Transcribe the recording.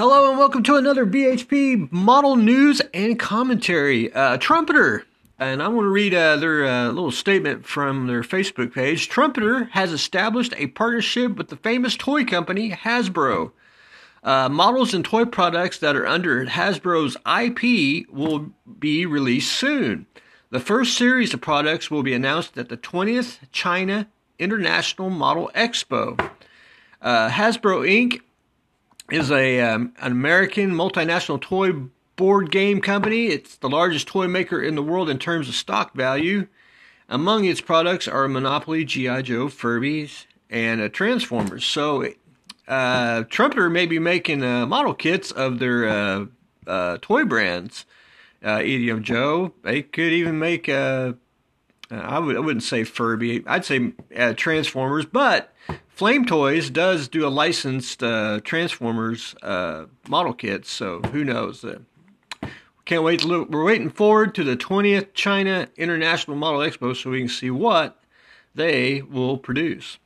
Hello and welcome to another BHP model news and commentary. Uh, Trumpeter, and I want to read uh, their uh, little statement from their Facebook page. Trumpeter has established a partnership with the famous toy company Hasbro. Uh, models and toy products that are under Hasbro's IP will be released soon. The first series of products will be announced at the 20th China International Model Expo. Uh, Hasbro Inc is a um, an American multinational toy board game company. It's the largest toy maker in the world in terms of stock value. Among its products are Monopoly, GI Joe, Furbies, and uh, Transformers. So, uh, Trumpeter may be making uh, model kits of their uh, uh, toy brands. Uh, EDM Joe. They could even make I I wouldn't say Furby. I'd say Transformers, but Flame Toys does do a licensed uh, Transformers uh, model kit, so who knows? Uh, can't wait to look. We're waiting forward to the 20th China International Model Expo so we can see what they will produce.